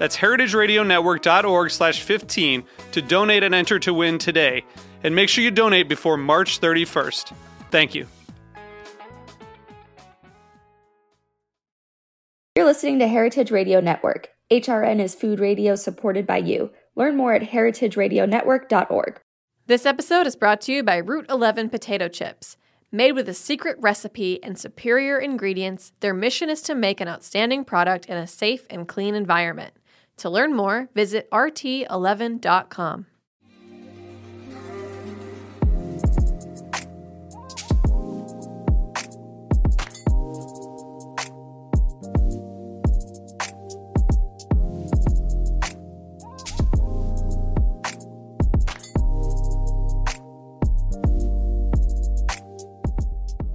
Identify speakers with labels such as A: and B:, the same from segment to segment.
A: That's heritageradionetwork.org slash 15 to donate and enter to win today. And make sure you donate before March 31st. Thank you.
B: You're listening to Heritage Radio Network. HRN is food radio supported by you. Learn more at heritageradionetwork.org.
C: This episode is brought to you by Route 11 Potato Chips. Made with a secret recipe and superior ingredients, their mission is to make an outstanding product in a safe and clean environment. To learn more, visit rt11.com.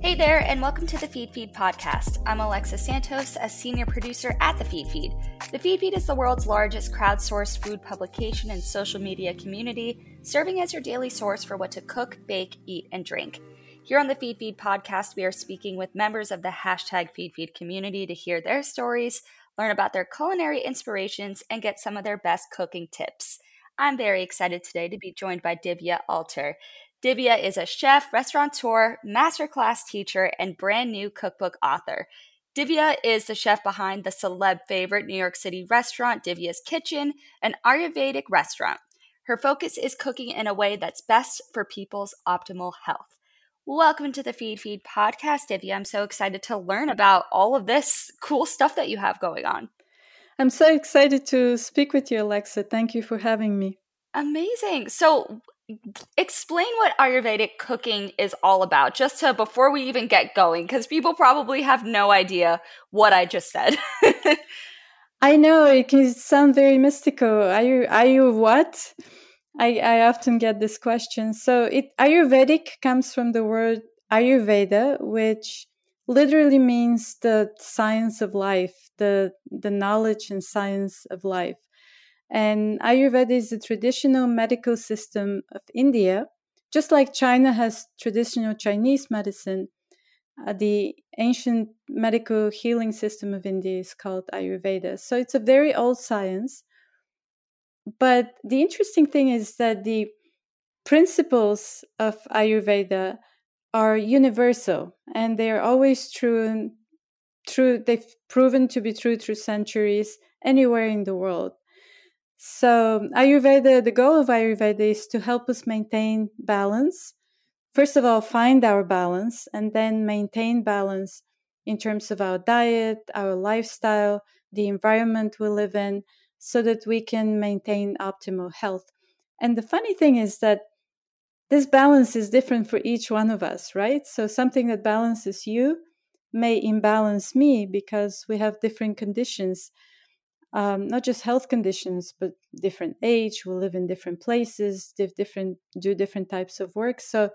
B: Hey there, and welcome to the Feedfeed podcast. I'm Alexa Santos, a senior producer at the Feedfeed. The Feedfeed is the world's largest crowdsourced food publication and social media community, serving as your daily source for what to cook, bake, eat, and drink. Here on the Feedfeed podcast, we are speaking with members of the hashtag Feedfeed community to hear their stories, learn about their culinary inspirations, and get some of their best cooking tips. I'm very excited today to be joined by Divya Alter. Divya is a chef, restaurateur, masterclass teacher, and brand new cookbook author. Divya is the chef behind the celeb favorite New York City restaurant Divya's Kitchen, an Ayurvedic restaurant. Her focus is cooking in a way that's best for people's optimal health. Welcome to the Feedfeed podcast, Divya. I'm so excited to learn about all of this cool stuff that you have going on.
D: I'm so excited to speak with you, Alexa. Thank you for having me.
B: Amazing. So, explain what ayurvedic cooking is all about just to before we even get going because people probably have no idea what i just said.
D: I know it can sound very mystical. Are you are you what? I i often get this question. So it ayurvedic comes from the word ayurveda which literally means the science of life the the knowledge and science of life and Ayurveda is the traditional medical system of India. Just like China has traditional Chinese medicine, uh, the ancient medical healing system of India is called Ayurveda. So it's a very old science. But the interesting thing is that the principles of Ayurveda are universal and they are always true and true they've proven to be true through centuries anywhere in the world so, Ayurveda, the goal of Ayurveda is to help us maintain balance. First of all, find our balance and then maintain balance in terms of our diet, our lifestyle, the environment we live in, so that we can maintain optimal health. And the funny thing is that this balance is different for each one of us, right? So, something that balances you may imbalance me because we have different conditions um, not just health conditions, but different age. We live in different places, different do different types of work. So,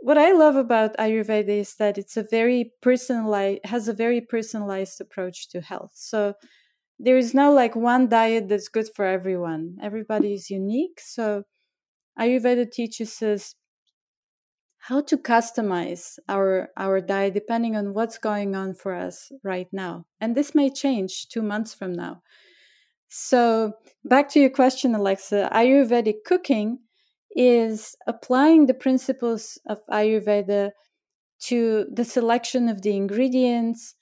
D: what I love about Ayurveda is that it's a very personalized, has a very personalized approach to health. So, there is no like one diet that's good for everyone. Everybody is unique. So, Ayurveda teaches us how to customize our our diet depending on what's going on for us right now. And this may change 2 months from now. So back to your question alexa ayurvedic cooking is applying the principles of ayurveda to the selection of the ingredients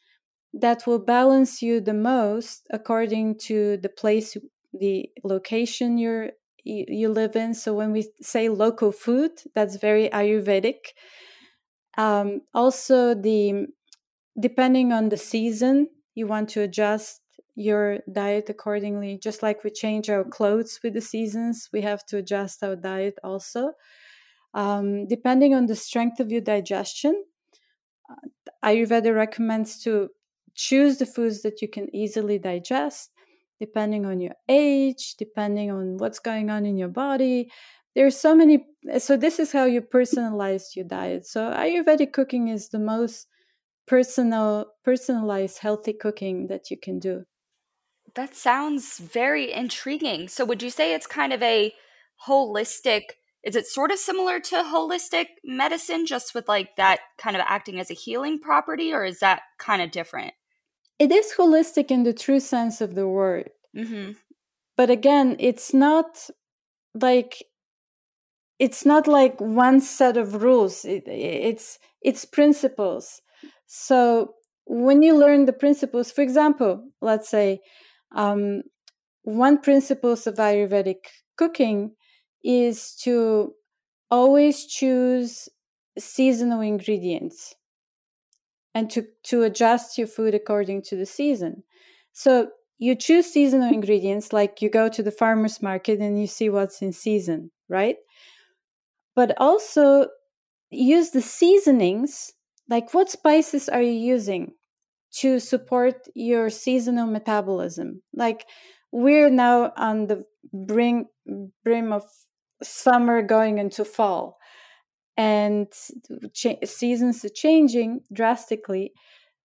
D: that will balance you the most according to the place the location you're you, you live in. So when we say local food, that's very Ayurvedic. Um, also, the depending on the season, you want to adjust your diet accordingly. Just like we change our clothes with the seasons, we have to adjust our diet also. Um, depending on the strength of your digestion, uh, Ayurveda recommends to choose the foods that you can easily digest, depending on your age, depending on what's going on in your body. There's so many. So this is how you personalize your diet. So Ayurvedic cooking is the most personal, personalized, healthy cooking that you can do.
B: That sounds very intriguing. So, would you say it's kind of a holistic? Is it sort of similar to holistic medicine, just with like that kind of acting as a healing property, or is that kind of different?
D: It is holistic in the true sense of the word.
B: Mm-hmm.
D: But again, it's not like it's not like one set of rules. It, it's it's principles. So when you learn the principles, for example, let's say um, one principles of Ayurvedic cooking is to always choose seasonal ingredients and to, to adjust your food according to the season. So you choose seasonal ingredients, like you go to the farmer's market and you see what's in season, right? But also use the seasonings, like what spices are you using? to support your seasonal metabolism. Like we're now on the brim, brim of summer going into fall, and cha- seasons are changing drastically.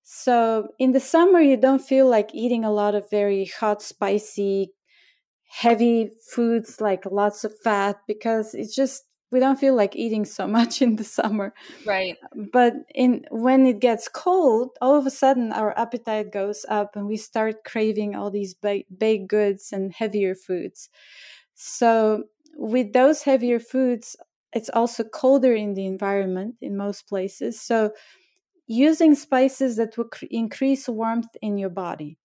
D: So in the summer, you don't feel like eating a lot of very hot, spicy, heavy foods like lots of fat because it's just we don't feel like eating so much in the summer.
B: Right.
D: But in when it gets cold all of a sudden our appetite goes up and we start craving all these ba- baked goods and heavier foods. So with those heavier foods it's also colder in the environment in most places so using spices that will cr- increase warmth in your body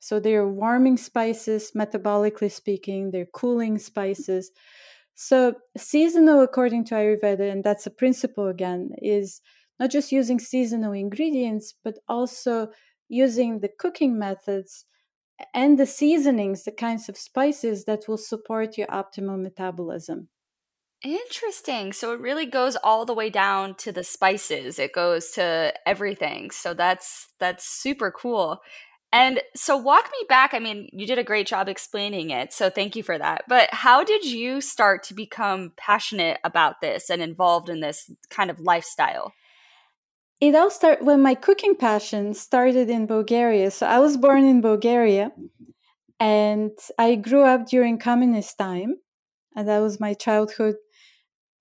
D: so they're warming spices metabolically speaking they're cooling spices so, seasonal, according to Ayurveda, and that's a principle again, is not just using seasonal ingredients, but also using the cooking methods and the seasonings, the kinds of spices that will support your optimal metabolism.
B: Interesting. So it really goes all the way down to the spices. It goes to everything. So that's that's super cool. And so, walk me back. I mean, you did a great job explaining it. So, thank you for that. But how did you start to become passionate about this and involved in this kind of lifestyle?
D: It all started when my cooking passion started in Bulgaria. So, I was born in Bulgaria and I grew up during communist time. And that was my childhood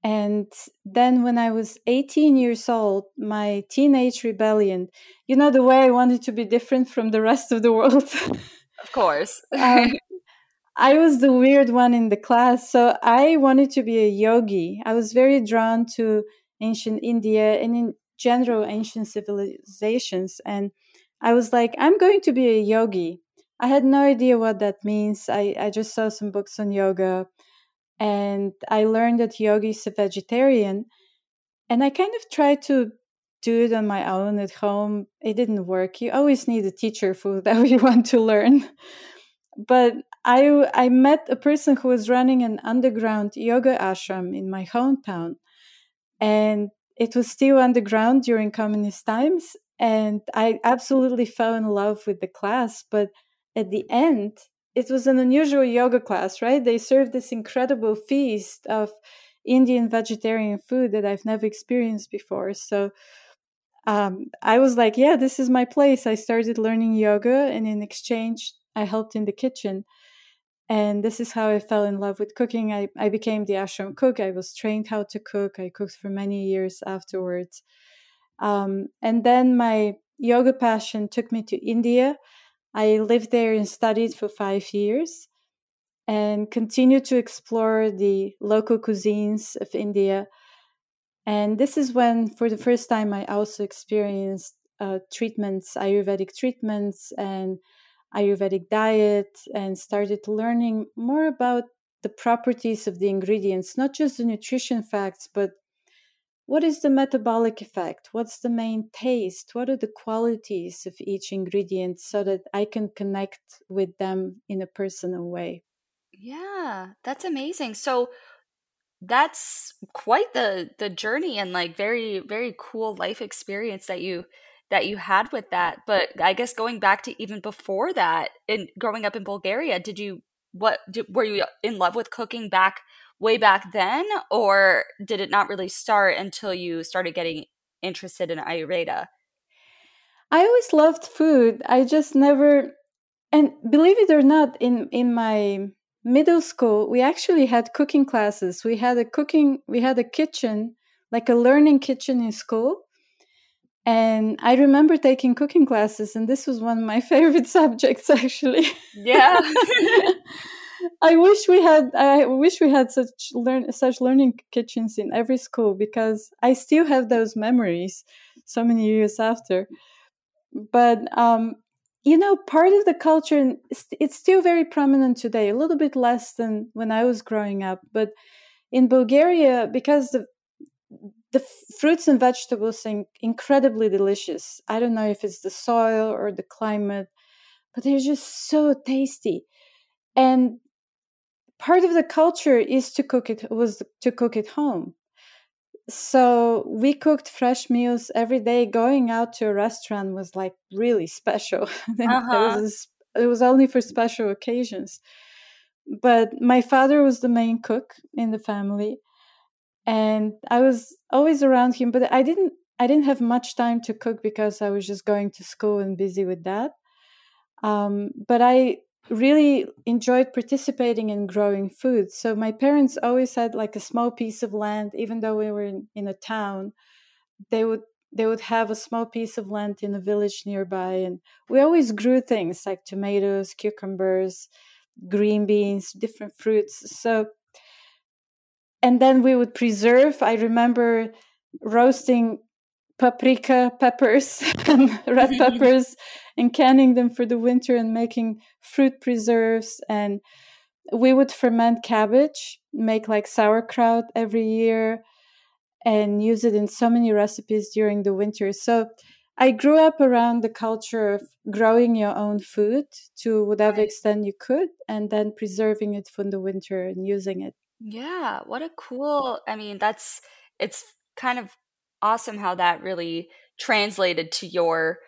D: and then when I was 18 years old, my teenage rebellion, you know, the way I wanted to be different from the rest of the world.
B: of course.
D: um, I was the weird one in the class. So I wanted to be a yogi. I was very drawn to ancient India and in general ancient civilizations. And I was like, I'm going to be a yogi. I had no idea what that means. I, I just saw some books on yoga and I learned that yogi is a vegetarian. And I kind of tried to do it on my own at home. It didn't work. You always need a teacher for whatever you want to learn. But I I met a person who was running an underground yoga ashram in my hometown, and it was still underground during communist times. And I absolutely fell in love with the class. But at the end, it was an unusual yoga class, right? They served this incredible feast of Indian vegetarian food that I've never experienced before. So um, I was like, yeah, this is my place. I started learning yoga, and in exchange, I helped in the kitchen. And this is how I fell in love with cooking. I, I became the ashram cook. I was trained how to cook. I cooked for many years afterwards. Um, and then my yoga passion took me to India I lived there and studied for five years and continued to explore the local cuisines of India. And this is when, for the first time, I also experienced uh, treatments, Ayurvedic treatments, and Ayurvedic diet, and started learning more about the properties of the ingredients, not just the nutrition facts, but what is the metabolic effect? What's the main taste? What are the qualities of each ingredient so that I can connect with them in a personal way?
B: Yeah, that's amazing. So that's quite the the journey and like very very cool life experience that you that you had with that. But I guess going back to even before that, in growing up in Bulgaria, did you what did, were you in love with cooking back way back then, or did it not really start until you started getting interested in Ayurveda?
D: I always loved food. I just never, and believe it or not, in in my middle school, we actually had cooking classes. We had a cooking, we had a kitchen, like a learning kitchen in school. And I remember taking cooking classes, and this was one of my favorite subjects, actually.
B: Yeah.
D: I wish we had. I wish we had such learn such learning kitchens in every school because I still have those memories so many years after. But um, you know, part of the culture it's still very prominent today. A little bit less than when I was growing up, but in Bulgaria, because the the fruits and vegetables are incredibly delicious. I don't know if it's the soil or the climate, but they're just so tasty. And part of the culture is to cook it was to cook at home. So we cooked fresh meals every day. Going out to a restaurant was like really special. Uh-huh. was, it was only for special occasions. But my father was the main cook in the family and i was always around him but i didn't i didn't have much time to cook because i was just going to school and busy with that. Um, but i really enjoyed participating in growing food. So my parents always had like a small piece of land, even though we were in, in a town, they would they would have a small piece of land in a village nearby and we always grew things like tomatoes, cucumbers, green beans, different fruits. So and then we would preserve. I remember roasting paprika peppers red peppers and canning them for the winter and making fruit preserves. And we would ferment cabbage make like sauerkraut every year and use it in so many recipes during the winter. So i grew up around the culture of growing your own food to whatever extent you could and then preserving it for the winter and using it.
B: Yeah what a cool i mean that's it's kind of awesome how that really translated to your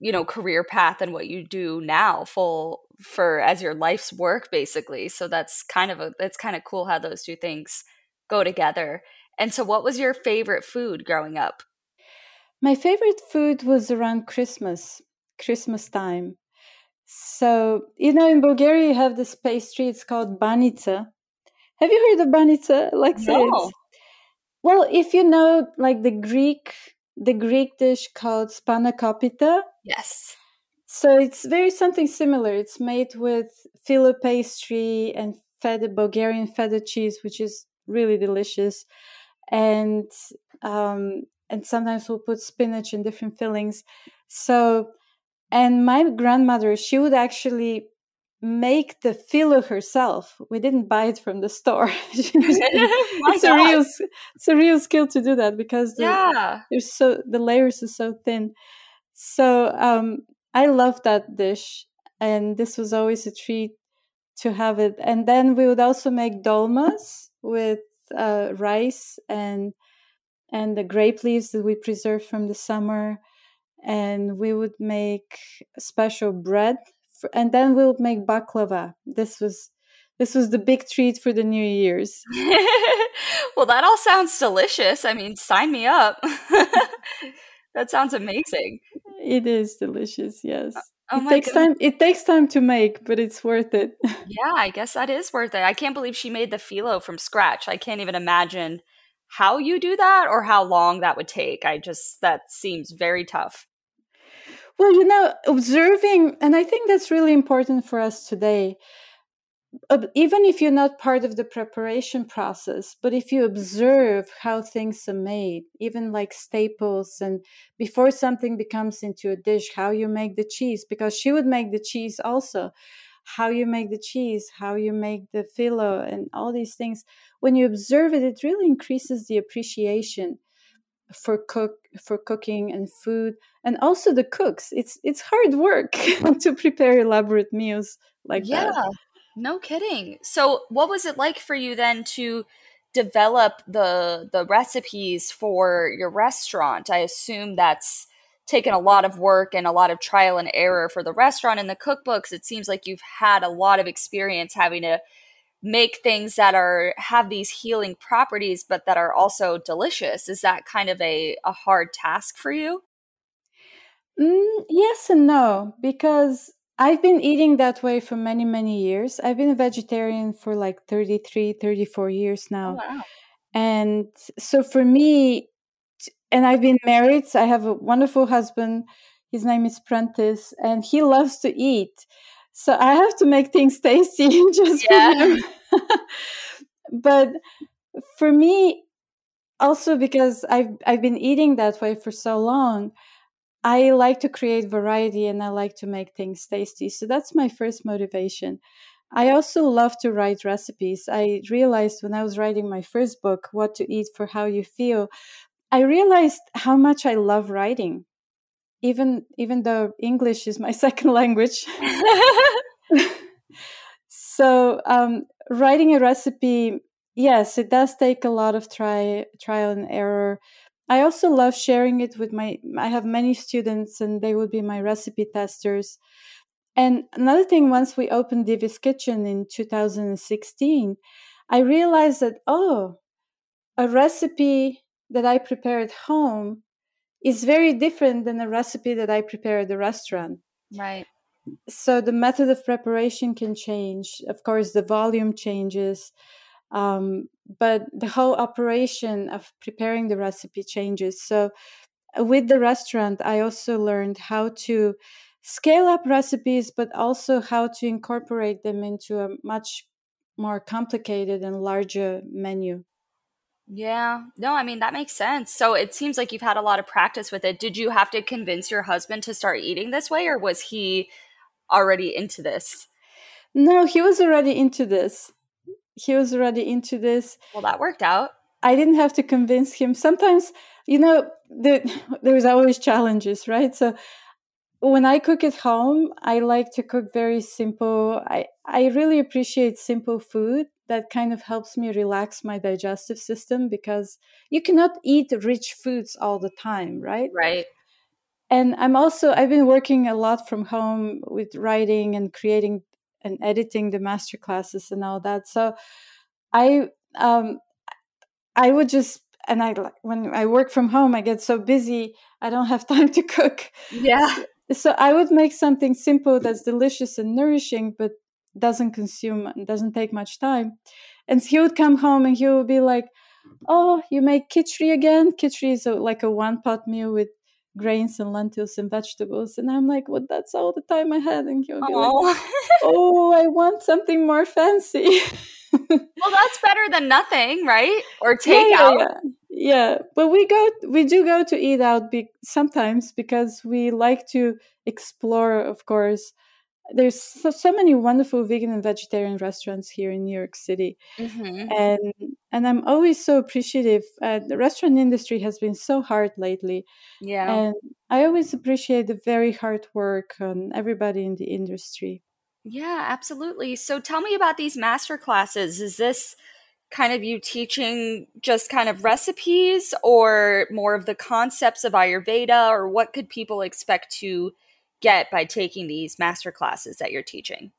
B: you know career path and what you do now full for as your life's work basically. So that's kind of a that's kind of cool how those two things go together. And so what was your favorite food growing up?
D: My favorite food was around christmas christmas time. So you know in bulgaria you have this pastry it's called banica. Have you heard of banica? Like
B: no.
D: Well, if you know, like the Greek, the Greek dish called spanakopita.
B: Yes.
D: So it's very something similar. It's made with filo pastry and feta, Bulgarian feta cheese, which is really delicious, and um, and sometimes we'll put spinach and different fillings. So, and my grandmother, she would actually make the filo herself. We didn't buy it from the store. it's a real it's a real skill to do that because the,
B: yeah.
D: there's so the layers are so thin. So um, I love that dish, and this was always a treat to have it. And then we would also make dolmas with uh, rice and and the grape leaves that we preserved from the summer. And we would make special bread and then we'll make baklava. This was this was the big treat for the New Year's.
B: well, that all sounds delicious. I mean, sign me up. that sounds amazing.
D: It is delicious. Yes. Oh, oh it takes goodness. time. It takes time to make, but it's worth it.
B: yeah, I guess that is worth it. I can't believe she made the filo from scratch. I can't even imagine how you do that or how long that would take. I just that seems very tough.
D: Well, you know, observing, and I think that's really important for us today. Uh, even if you're not part of the preparation process, but if you observe how things are made, even like staples, and before something becomes into a dish, how you make the cheese, because she would make the cheese also, how you make the cheese, how you make the filo, and all these things. When you observe it, it really increases the appreciation for cook for cooking and food and also the cooks it's it's hard work to prepare elaborate meals like
B: yeah,
D: that
B: no kidding. So, what was it like for you then to develop the the recipes for your restaurant? I assume that's taken a lot of work and a lot of trial and error for the restaurant and the cookbooks. It seems like you've had a lot of experience having to make things that are have these healing properties but that are also delicious. Is that kind of a a hard task for you?
D: Mm, yes and no, because I've been eating that way for many, many years. I've been a vegetarian for like 33, 34 years
B: Oh,
D: now.
B: wow.
D: And so for me, and I've been married, so I have a wonderful husband. His name is Prentice, and he loves to eat. So I have to make things tasty just for
B: Yeah.
D: him. but for me, also because I've I've been eating that way for so long, I like to create variety and I like to make things tasty. So that's my first motivation. I also love to write recipes. I realized when I was writing my first book, What to Eat for How You Feel, I realized how much I love writing. Even even though English is my second language. so um, writing a recipe, yes, it does take a lot of try trial and error. I also love sharing it with my. I have many students, and they would be my recipe testers. And another thing, once we opened Divya's Kitchen in 2016, I realized that oh, a recipe that I prepare at home is very different than a recipe that I prepare at the restaurant.
B: Right.
D: so the method of preparation can change. Of course the volume changes um, but the whole operation of preparing the recipe changes. So uh, with the restaurant i also learned how to scale up recipes but also how to incorporate them into a much more complicated and larger menu
B: Yeah. No, I mean, that makes sense. So it seems like you've had a lot of practice with it. Did you have to convince your husband to start eating this way, or was he already into this?
D: no he was already into this he was already into this
B: Well, that worked out.
D: I didn't have to convince him. Sometimes, you know, there, there's always challenges, right? So when I cook at home, I like to cook very simple. I, I really appreciate simple food that kind of helps me relax my digestive system because you cannot eat rich foods all the time, right?
B: Right.
D: And I'm also, I've been working a lot from home with writing and creating and editing the master classes and all that. So I, um, I would just and I like when I work from home, I get so busy, I don't have time to cook.
B: Yeah.
D: So I would make something simple that's delicious and nourishing, but doesn't consume, and doesn't take much time. And he would come home and he would be like, "Oh, you make khichdi again? Khichdi is a, like a one pot meal with grains and lentils and vegetables." And I'm like, "Well, that's all the time I had." And he would be like,
B: Oh.
D: "Oh, I want something more fancy."
B: well, that's better than nothing, right? Or
D: yeah,
B: takeout.
D: yeah, yeah. yeah but we go we do go to eat out be- sometimes because we like to explore of course there's so, so many wonderful vegan and vegetarian restaurants here in new york city
B: Mhm.
D: and and i'm always so appreciative uh, the restaurant industry has been so hard lately
B: Yeah.
D: and i always appreciate the very hard work on everybody in the industry
B: Yeah, absolutely. So tell me about these master classes. Is this kind of you teaching just kind of recipes or more of the concepts of Ayurveda or what could people expect to get by taking these master classes that you're teaching?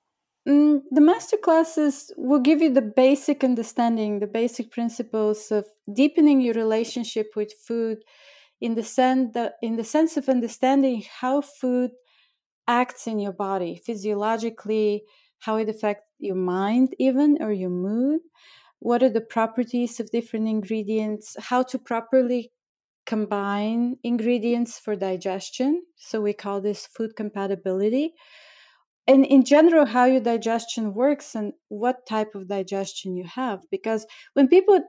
D: Mm, the master classes will give you the basic understanding, the basic principles of deepening your relationship with food in the sense that, in the sense of understanding how food acts in your body physiologically, how it affects your mind even or your mood, what are the properties of different ingredients, how to properly combine ingredients for digestion. So we call this food compatibility and in general how your digestion works and what type of digestion you have because when people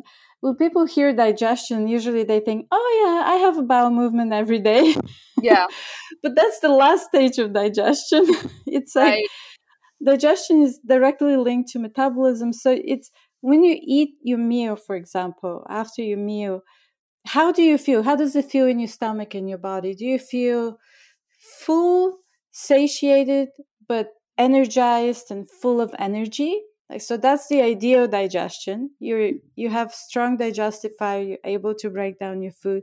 D: when people hear digestion usually they think oh yeah i have a bowel movement every day
B: Yeah.
D: but that's the last stage of digestion it's like
B: Right.
D: digestion is directly linked to metabolism. So it's when you eat your meal, for example, after your meal, how do you feel? How does it feel in your stomach and your body? Do you feel full, satiated, but energized and full of energy? Like so that's the ideal digestion. You you have strong digestive fire, you're able to break down your food.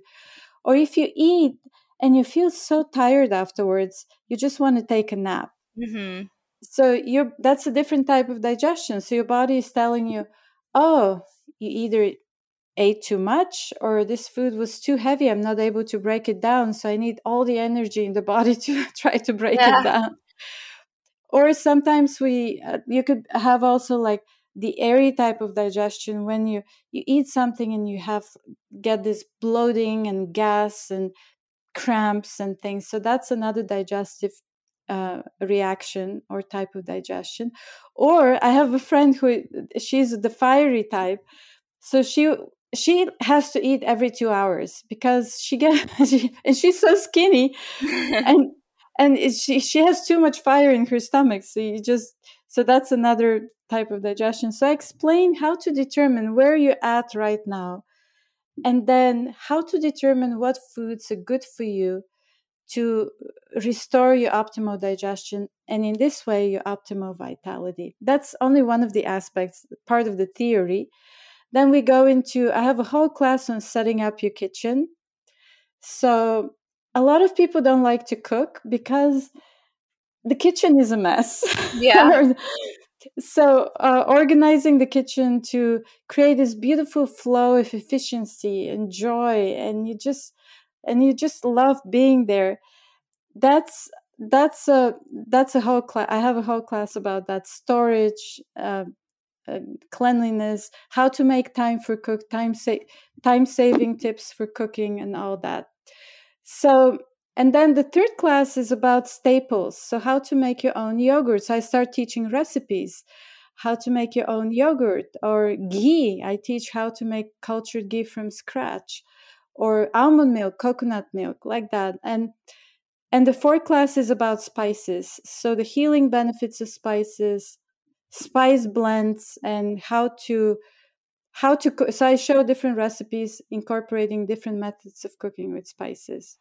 D: Or if you eat and you feel so tired afterwards, you just want to take a nap. Mm-hmm. So you're that's a different type of digestion. So your body is telling you, oh, you either ate too much or this food was too heavy. I'm not able to break it down. So I need all the energy in the body to try to break yeah. it down. Or sometimes we, uh, you could have also like the airy type of digestion when you you eat something and you have get this bloating and gas and cramps and things. So that's another digestive uh, reaction or type of digestion. Or I have a friend who she's the fiery type, so she she has to eat every two hours because she gets she, and she's so skinny and and she she has too much fire in her stomach so you just so that's another type of digestion. So I explain how to determine where you're at right now and then how to determine what foods are good for you to restore your optimal digestion and in this way your optimal vitality. That's only one of the aspects part of the theory then we go into i have a whole class on setting up your kitchen. So a lot of people don't like to cook because the kitchen is a mess.
B: Yeah.
D: So uh, organizing the kitchen to create this beautiful flow of efficiency and joy and you just and you just love being there. That's that's a that's a whole class i have a whole class about that storage uh, uh, cleanliness how to make time for cook time sa- time saving tips for cooking and all that so and then the third class is about staples so how to make your own yogurt so i start teaching recipes how to make your own yogurt or ghee i teach how to make cultured ghee from scratch or almond milk, coconut milk, like that. And and the fourth class is about spices. So the healing benefits of spices, spice blends, and how to how to cook. So I show different recipes incorporating different methods of cooking with spices.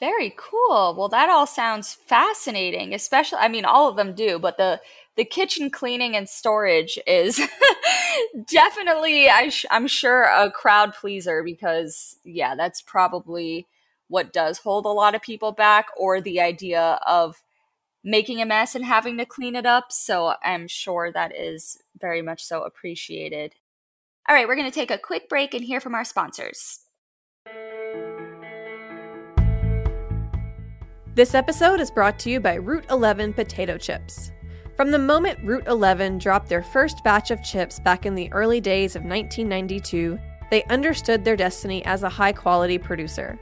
B: Very cool. Well, that all sounds fascinating. Especially, I mean, all of them do, but the the kitchen cleaning and storage is definitely, I I am sure, a crowd pleaser because, yeah, that's probably what does hold a lot of people back, or the idea of making a mess and having to clean it up. So I'm sure that is very much so appreciated. All right, we're going to take a quick break and hear from our sponsors.
C: This episode is brought to you by Route 11 Potato Chips. From the moment Route 11 dropped their first batch of chips back in the early days of 1992, they understood their destiny as a high quality producer.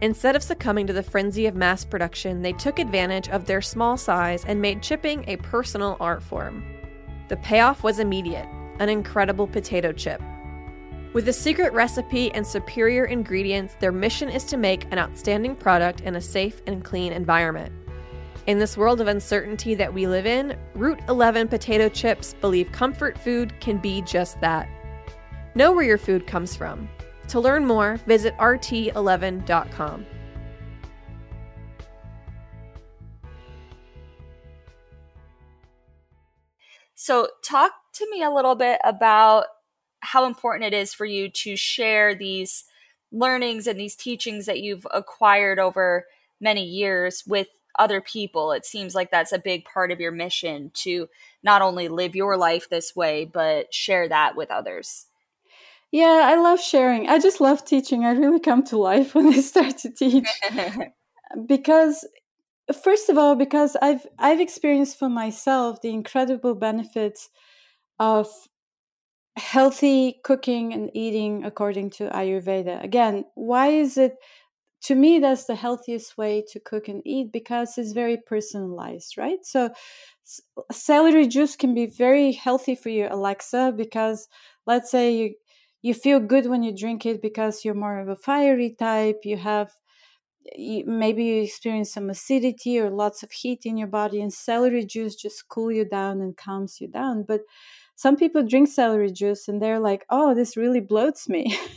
C: Instead of succumbing to the frenzy of mass production, they took advantage of their small size and made chipping a personal art form. The payoff was immediate an incredible potato chip. With a secret recipe and superior ingredients, their mission is to make an outstanding product in a safe and clean environment. In this world of uncertainty that we live in, Route 11 potato chips believe comfort food can be just that. Know where your food comes from. To learn more, visit rt11.com.
B: So, talk to me a little bit about how important it is for you to share these learnings and these teachings that you've acquired over many years with other people. It seems like that's a big part of your mission to not only live your life this way, but share that with others.
D: Yeah, I love sharing. I just love teaching. I really come to life when I start to teach. because first of all, because I've I've experienced for myself the incredible benefits of healthy cooking and eating according to Ayurveda. Again, why is it to me that's the healthiest way to cook and eat because it's very personalized right so celery juice can be very healthy for you alexa because let's say you you feel good when you drink it because you're more of a fiery type you have maybe you experience some acidity or lots of heat in your body and celery juice just cool you down and calms you down. But some people drink celery juice and they're like oh this really bloats me.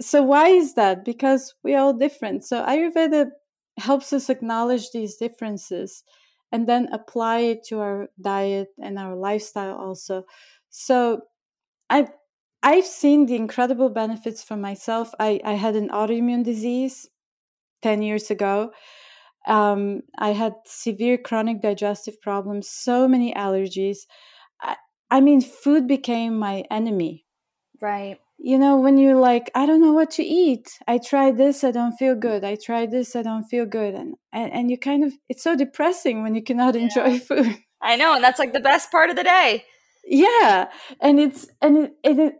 D: So why is that? Because we're all different. So ayurveda helps us acknowledge these differences and then apply it to our diet and our lifestyle also. So i I've seen the incredible benefits for myself. I, I had an autoimmune disease 10 years ago. Um, I had severe chronic digestive problems, so many allergies. I, I mean, food became my enemy.
B: Right.
D: You know, when you're like, I don't know what to eat. I tried this, I don't feel good. I tried this, I don't feel good. And and, and you kind of it's so depressing when you cannot yeah. enjoy food.
B: I know, and that's like the best part of the day.
D: Yeah. And it's and it, it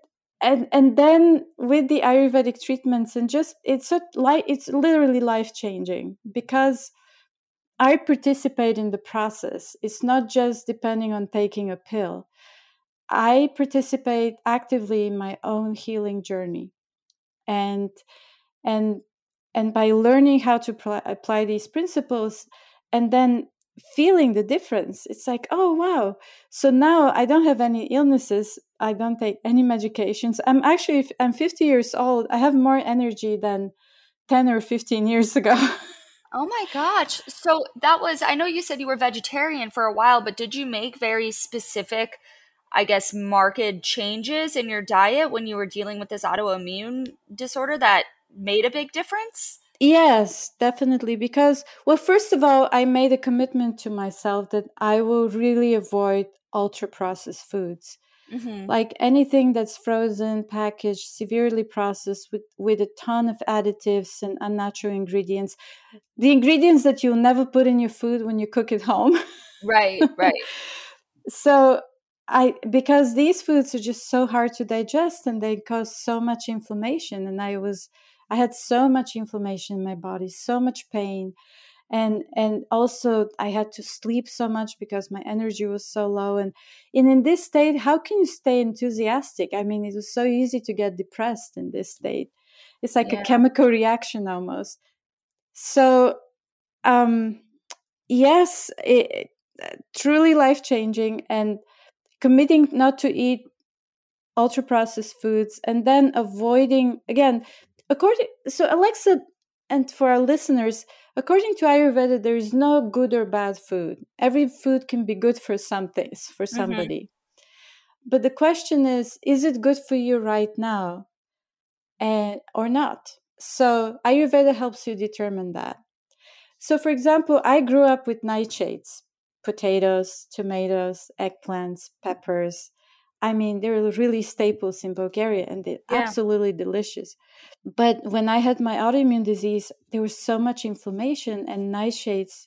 D: and and then with the ayurvedic treatments and just it's like it's literally life changing because i participate in the process it's not just depending on taking a pill i participate actively in my own healing journey and and and by learning how to pl- apply these principles and then feeling the difference. It's like, oh, wow. So now I don't have any illnesses. I don't take any medications. I'm actually, I'm 50 years old. I have more energy than 10 or 15 years ago.
B: oh my gosh. So that was, I know you said you were vegetarian for a while, but did you make very specific, I guess, marked changes in your diet when you were dealing with this autoimmune disorder that made a big difference?
D: Yes, definitely. Because, well, first of all, I made a commitment to myself that I will really avoid ultra processed foods. Mm-hmm. Like anything that's frozen, packaged, severely processed with, with a ton of additives and unnatural ingredients. The ingredients that you'll never put in your food when you cook at home.
B: Right, right.
D: so I because these foods are just so hard to digest and they cause so much inflammation. And I was I had so much inflammation in my body, so much pain. And and also I had to sleep so much because my energy was so low. And, and in this state, how can you stay enthusiastic? I mean, it was so easy to get depressed in this state. It's like yeah. a chemical reaction almost. So um yes, it, truly life changing and committing not to eat ultra processed foods and then avoiding again according so alexa and for our listeners according to ayurveda there is no good or bad food every food can be good for something for mm-hmm. somebody mm-hmm. but the question is is it good for you right now and or not so ayurveda helps you determine that so for example i grew up with nightshades potatoes tomatoes eggplants peppers I mean, they're really staples in Bulgaria and they're yeah. absolutely delicious. But when I had my autoimmune disease, there was so much inflammation and nightshades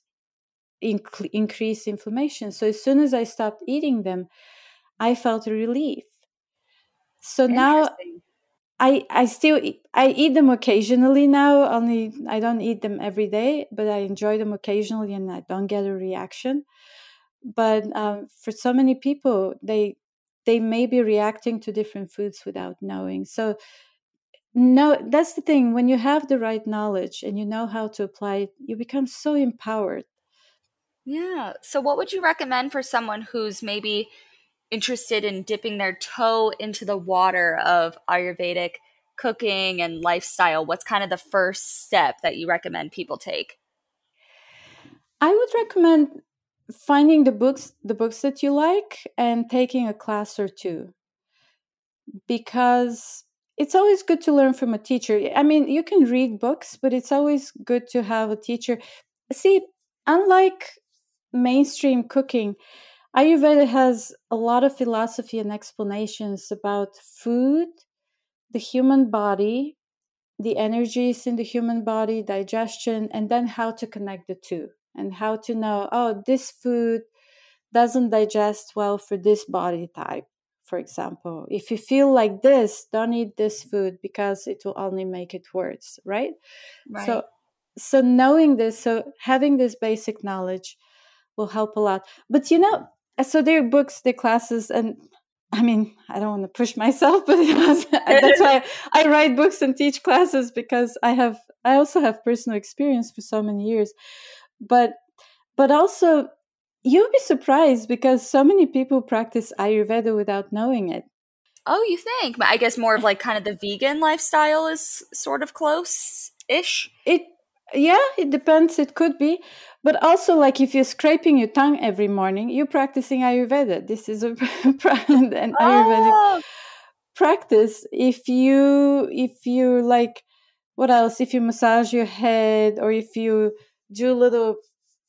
D: inc- increase inflammation. So as soon as I stopped eating them, I felt a relief. So now I I still eat, I eat them occasionally now. Only I don't eat them every day, but I enjoy them occasionally, and I don't get a reaction. But um, for so many people, they they may be reacting to different foods without knowing. So, no, that's the thing. When you have the right knowledge and you know how to apply it, you become so empowered.
B: Yeah. So, what would you recommend for someone who's maybe interested in dipping their toe into the water of Ayurvedic cooking and lifestyle? What's kind of the first step that you recommend people take?
D: I would recommend finding the books the books that you like and taking a class or two because it's always good to learn from a teacher. I mean you can read books but it's always good to have a teacher. See unlike mainstream cooking ayurveda has a lot of philosophy and explanations about food the human body the energies in the human body digestion and then how to connect the two and how to know oh this food doesn't digest well for this body type for example if you feel like this don't eat this food because it will only make it worse right, right. so so knowing this so having this basic knowledge will help a lot. But you know uh, so there are books there are classes and I mean, I don't want to push myself, but uh, that's why I write books and teach classes because I have I also have personal experience for so many years, but but also you'll be surprised because so many people practice Ayurveda without knowing it.
B: Oh, you think? I guess more of like kind of the vegan lifestyle is sort of close ish.
D: It yeah, it depends. It could be, but also like if you're scraping your tongue every morning, you're practicing Ayurveda. This is a an Ayurvedic oh. practice. If you if you like, what else? If you massage your head or if you do a little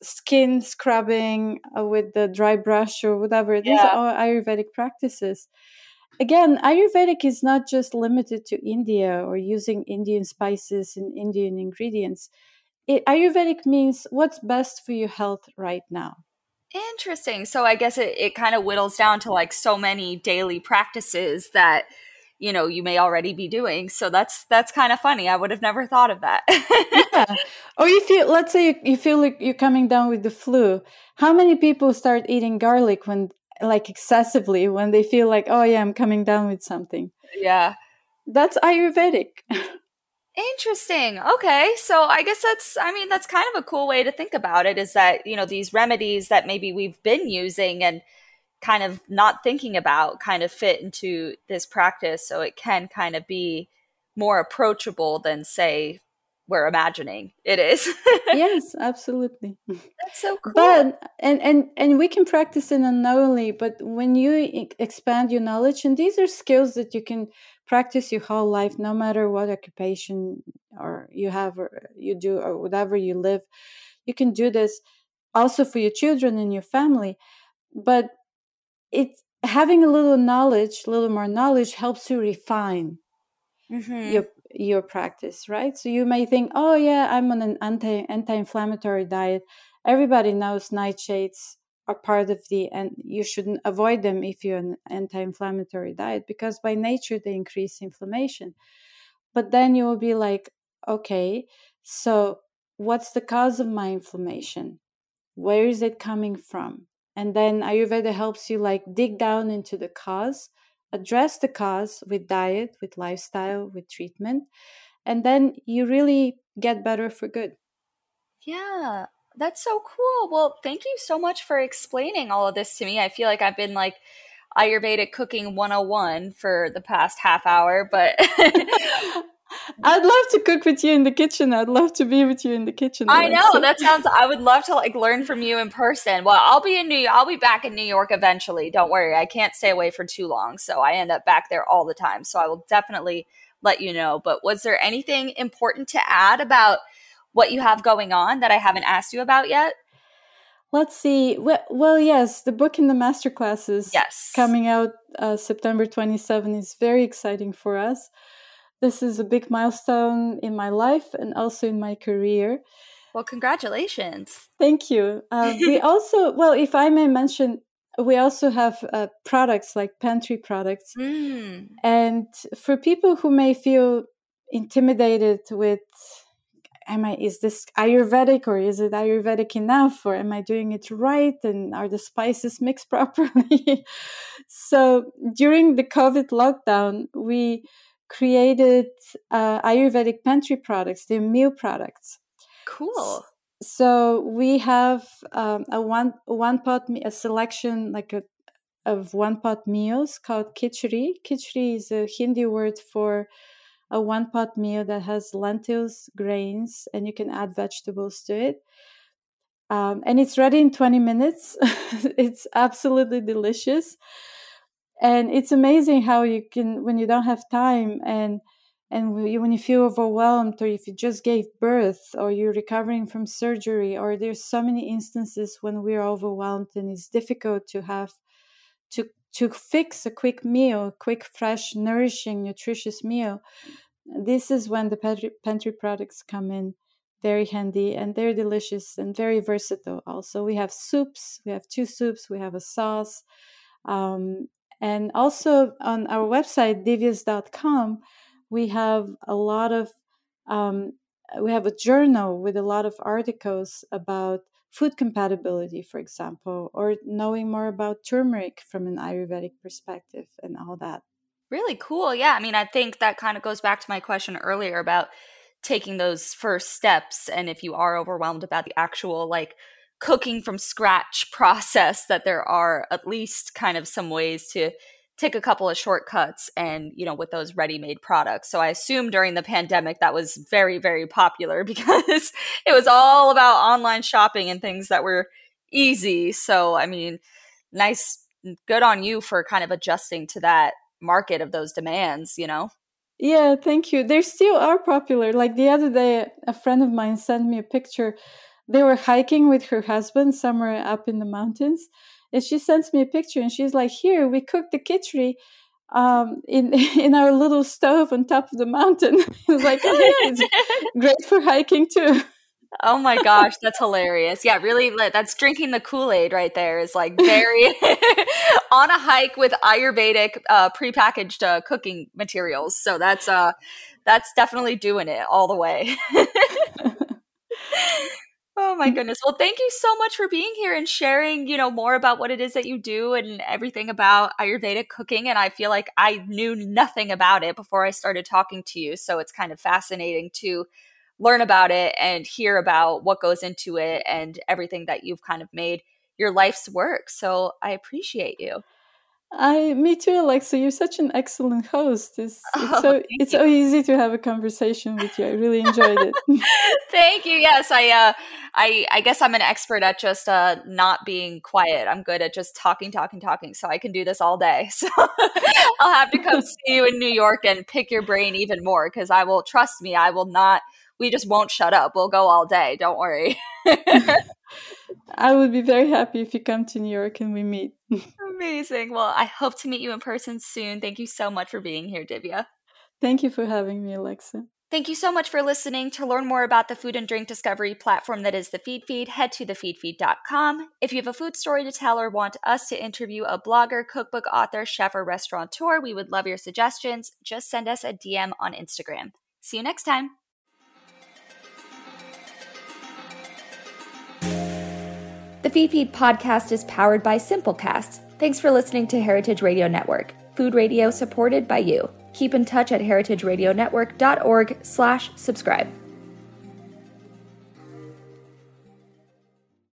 D: skin scrubbing uh, with the dry brush or whatever, these yeah. are Ayurvedic practices again, Ayurvedic is not just limited to India or using Indian spices and Indian ingredients. It, Ayurvedic means what's best for your health right now.
B: Interesting. So I guess it, it kind of whittles down to like so many daily practices that you know you may already be doing. So that's that's kind of funny. I would have never thought of that.
D: Yeah. Or if you let's say you, you feel like you're coming down with the flu. How many people start eating garlic when like excessively when they feel like oh yeah i'm coming down with something?
B: Yeah.
D: That's ayurvedic.
B: Interesting. Okay. So i guess that's i mean that's kind of a cool way to think about it is that you know these remedies that maybe we've been using and kind of not thinking about kind of fit into this practice so it can kind of be more approachable than say we're imagining it is.
D: yes, absolutely.
B: That's so cool.
D: But and and and we can practice it unknowingly, but when you expand your knowledge, and these are skills that you can practice your whole life, no matter what occupation or you have or you do or whatever you live, you can do this also for your children and your family. But it's having a little knowledge, a little more knowledge helps you refine mm-hmm. your your practice, right? So you may think, oh yeah, I'm on an anti anti-inflammatory diet. Everybody knows nightshades are part of the and you shouldn't avoid them if you're an anti-inflammatory diet because by nature they increase inflammation. But then you will be like, okay, so what's the cause of my inflammation? Where is it coming from? And then Ayurveda helps you like dig down into the cause address the cause with diet, with lifestyle, with treatment, and then you really get better for good.
B: Yeah, that's so cool. Well, thank you so much for explaining all of this to me. I feel like I've been like Ayurvedic cooking 101 for the past half hour, but
D: I'd love to cook with you in the kitchen. I'd love to be with you in the kitchen.
B: I know that sounds. I would love to like learn from you in person. Well, I'll be in New. I'll be back in New York eventually. Don't worry. I can't stay away for too long, so I end up back there all the time. So I will definitely let you know. But was there anything important to add about what you have going on that I haven't asked you about yet?
D: Let's see. Well, well yes, the book and the master classes.
B: Yes,
D: coming out uh, September twenty seven is very exciting for us this is a big milestone in my life and also in my career.
B: Well, congratulations.
D: Thank you. Uh, we also, well, if I may mention, we also have uh, products like pantry products. Mm. And for people who may feel intimidated with, am I, is this Ayurvedic or is it Ayurvedic enough or am I doing it right? And are the spices mixed properly? so during the COVID lockdown, we created uh, Ayurvedic pantry products. They're meal products.
B: Cool.
D: So we have um, a one one pot a selection like a of one pot meals called khichdi. Khichdi is a Hindi word for a one pot meal that has lentils, grains, and you can add vegetables to it. Um, and it's ready in 20 minutes. it's absolutely delicious and it's amazing how you can when you don't have time and and when you feel overwhelmed or if you just gave birth or you're recovering from surgery or there's so many instances when we're overwhelmed and it's difficult to have to to fix a quick meal a quick fresh nourishing nutritious meal this is when the pantry, pantry products come in very handy and they're delicious and very versatile also. We have soups we have two soups we have a sauce um, and also on our website, divyas.com, we have a lot of, um, we have a journal with a lot of articles about food compatibility, for example, or knowing more about turmeric from an Ayurvedic perspective and all that.
B: Really cool. Yeah. I mean, I think that kind of goes back to my question earlier about taking those first steps and if you are overwhelmed about the actual like cooking from scratch process that there are at least kind of some ways to take a couple of shortcuts and you know with those ready-made products. So i assume during the pandemic that was very very popular because it was all about online shopping and things that were easy. So i mean nice good on you for kind of adjusting to that market of those demands you know?
D: Yeah thank you. They still are popular. Like the other day a friend of mine sent me a picture they were hiking with her husband somewhere up in the mountains and she sends me a picture and she's like here we cooked the khichdi um, in in our little stove on top of the mountain it's like oh yeah it's great for hiking too
B: Oh my gosh, that's hilarious. Yeah, really that's drinking the Kool-Aid right there is like very on a hike with Ayurvedic uh prepackaged uh, cooking materials. So that's uh that's definitely doing it all the way. Oh my mm-hmm. goodness. Well, thank you so much for being here and sharing, you know, more about what it is that you do and everything about Ayurvedic cooking. And I feel like I knew nothing about it before I started talking to you. So it's kind of fascinating to learn about it and hear about what goes into it and everything that you've kind of made your life's work. So I appreciate you.
D: I, me too, Alexa. You're such an excellent host. It's, it's oh, so it's you. so easy to have a conversation with you. I really enjoyed it.
B: thank you. Yes, I, uh, I, I guess I'm an expert at just uh, not being quiet. I'm good at just talking, talking, talking. So I can do this all day. So I'll have to come see you in New York and pick your brain even more because I will trust me. I will not. We just won't shut up. We'll go all day. Don't worry.
D: I would be very happy if you come to New York and we meet.
B: Amazing. Well, I hope to meet you in person soon. Thank you so much for being here, Divya.
D: Thank you for having me, Alexa.
B: Thank you so much for listening. To learn more about the food and drink discovery platform that is the Feedfeed, head to thefeedfeed.com. If you have a food story to tell or want us to interview a blogger, cookbook author, chef, or restaurateur, we would love your suggestions. Just send us a DM on Instagram. See you next time. Feed podcast is powered by Simplecast. Thanks for listening to Heritage Radio Network, food radio supported by you. Keep in touch at heritageradionetwork.org slash subscribe.